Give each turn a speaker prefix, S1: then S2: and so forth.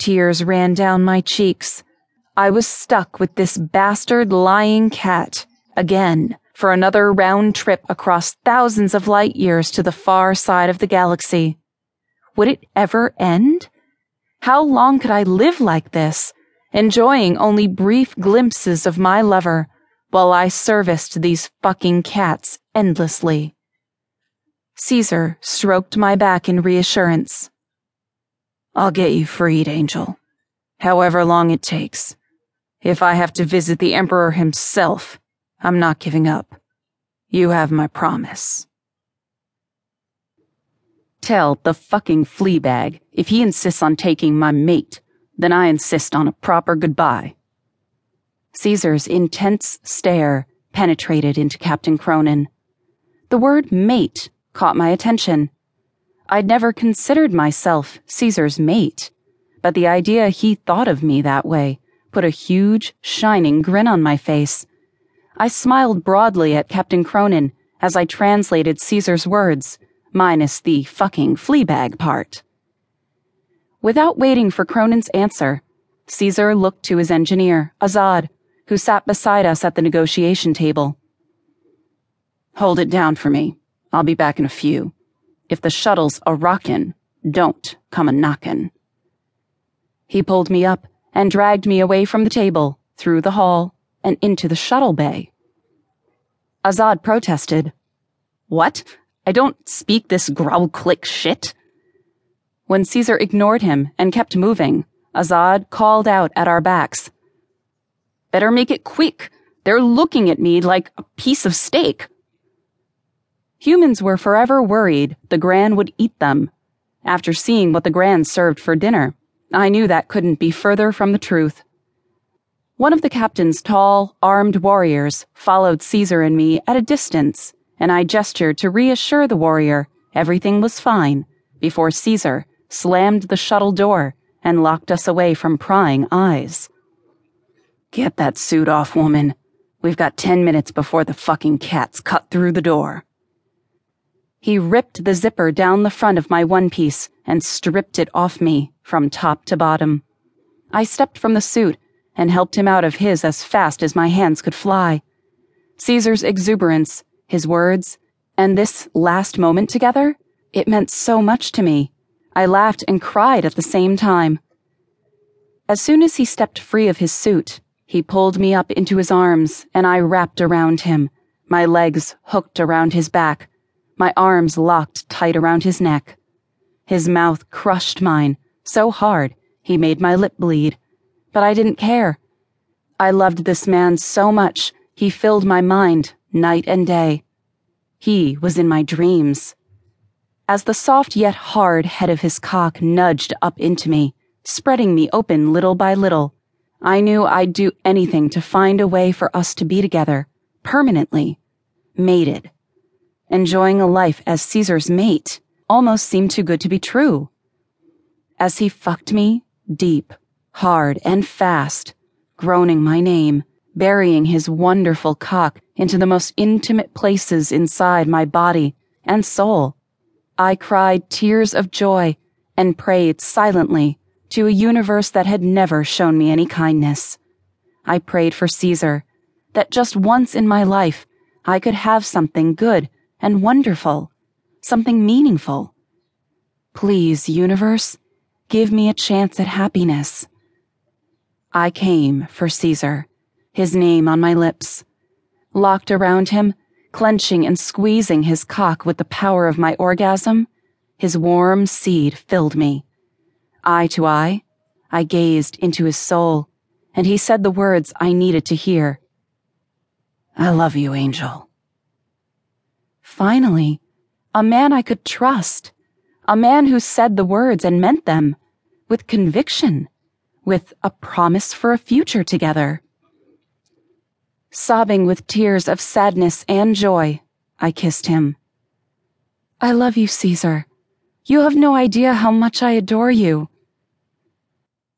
S1: Tears ran down my cheeks. I was stuck with this bastard lying cat, again, for another round trip across thousands of light years to the far side of the galaxy. Would it ever end? How long could I live like this, enjoying only brief glimpses of my lover while I serviced these fucking cats endlessly? Cesar stroked my back in reassurance.
S2: I'll get you freed, Angel. However long it takes. If I have to visit the Emperor himself, I'm not giving up. You have my promise.
S3: Tell the fucking flea bag if he insists on taking my mate, then I insist on a proper goodbye. Cesar's intense stare penetrated into Captain Cronin. The word mate caught my attention. I'd never considered myself Cesar's mate, but the idea he thought of me that way put a huge, shining grin on my face. I smiled broadly at Captain Cronin as I translated Cesar's words, minus the fucking fleabag part. Without waiting for Cronin's answer, Cesar looked to his engineer, Azad, who sat beside us at the negotiation table. Hold it down for me. I'll be back in a few. If the shuttle's a rockin', don't come a knockin'. He pulled me up and dragged me away from the table, through the hall, and into the shuttle bay. Azad protested. What? I don't speak this growl click shit. When Cesar ignored him and kept moving, Azad called out at our backs. Better make it quick. They're looking at me like a piece of steak. Humans were forever worried the Gran would eat them. After seeing what the Gran served for dinner, I knew that couldn't be further from the truth. One of the captain's tall, armed warriors followed Cesar and me at a distance, and I gestured to reassure the warrior everything was fine before Cesar slammed the shuttle door and locked us away from prying eyes.
S2: Get that suit off, woman. We've got ten minutes before the fucking cats cut through the door.
S3: He ripped the zipper down the front of my one piece and stripped it off me from top to bottom. I stepped from the suit and helped him out of his as fast as my hands could fly. Cesar's exuberance, his words, and this last moment together, it meant so much to me. I laughed and cried at the same time. As soon as he stepped free of his suit, he pulled me up into his arms and I wrapped around him, my legs hooked around his back my arms locked tight around his neck. His mouth crushed mine so hard he made my lip bleed, but I didn't care. I loved this man so much he filled my mind night and day. He was in my dreams. As the soft yet hard head of his cock nudged up into me, spreading me open little by little, I knew I'd do anything to find a way for us to be together, permanently, mated. Enjoying a life as Cesar's mate almost seemed too good to be true. As he fucked me, deep, hard, and fast, groaning my name, burying his wonderful cock into the most intimate places inside my body and soul, I cried tears of joy and prayed silently to a universe that had never shown me any kindness. I prayed for Cesar, that just once in my life I could have something good and wonderful, something meaningful. Please, universe, give me a chance at happiness. I came for Cesar, his name on my lips, locked around him, clenching and squeezing his cock with the power of my orgasm. His warm seed filled me. Eye to eye, I gazed into his soul, and he said the words I needed to hear. I love you, Angel. Finally, a man I could trust. A man who said the words and meant them, with conviction, with a promise for a future together. Sobbing with tears of sadness and joy, I kissed him. I love you, Cesar. You have no idea how much I adore you.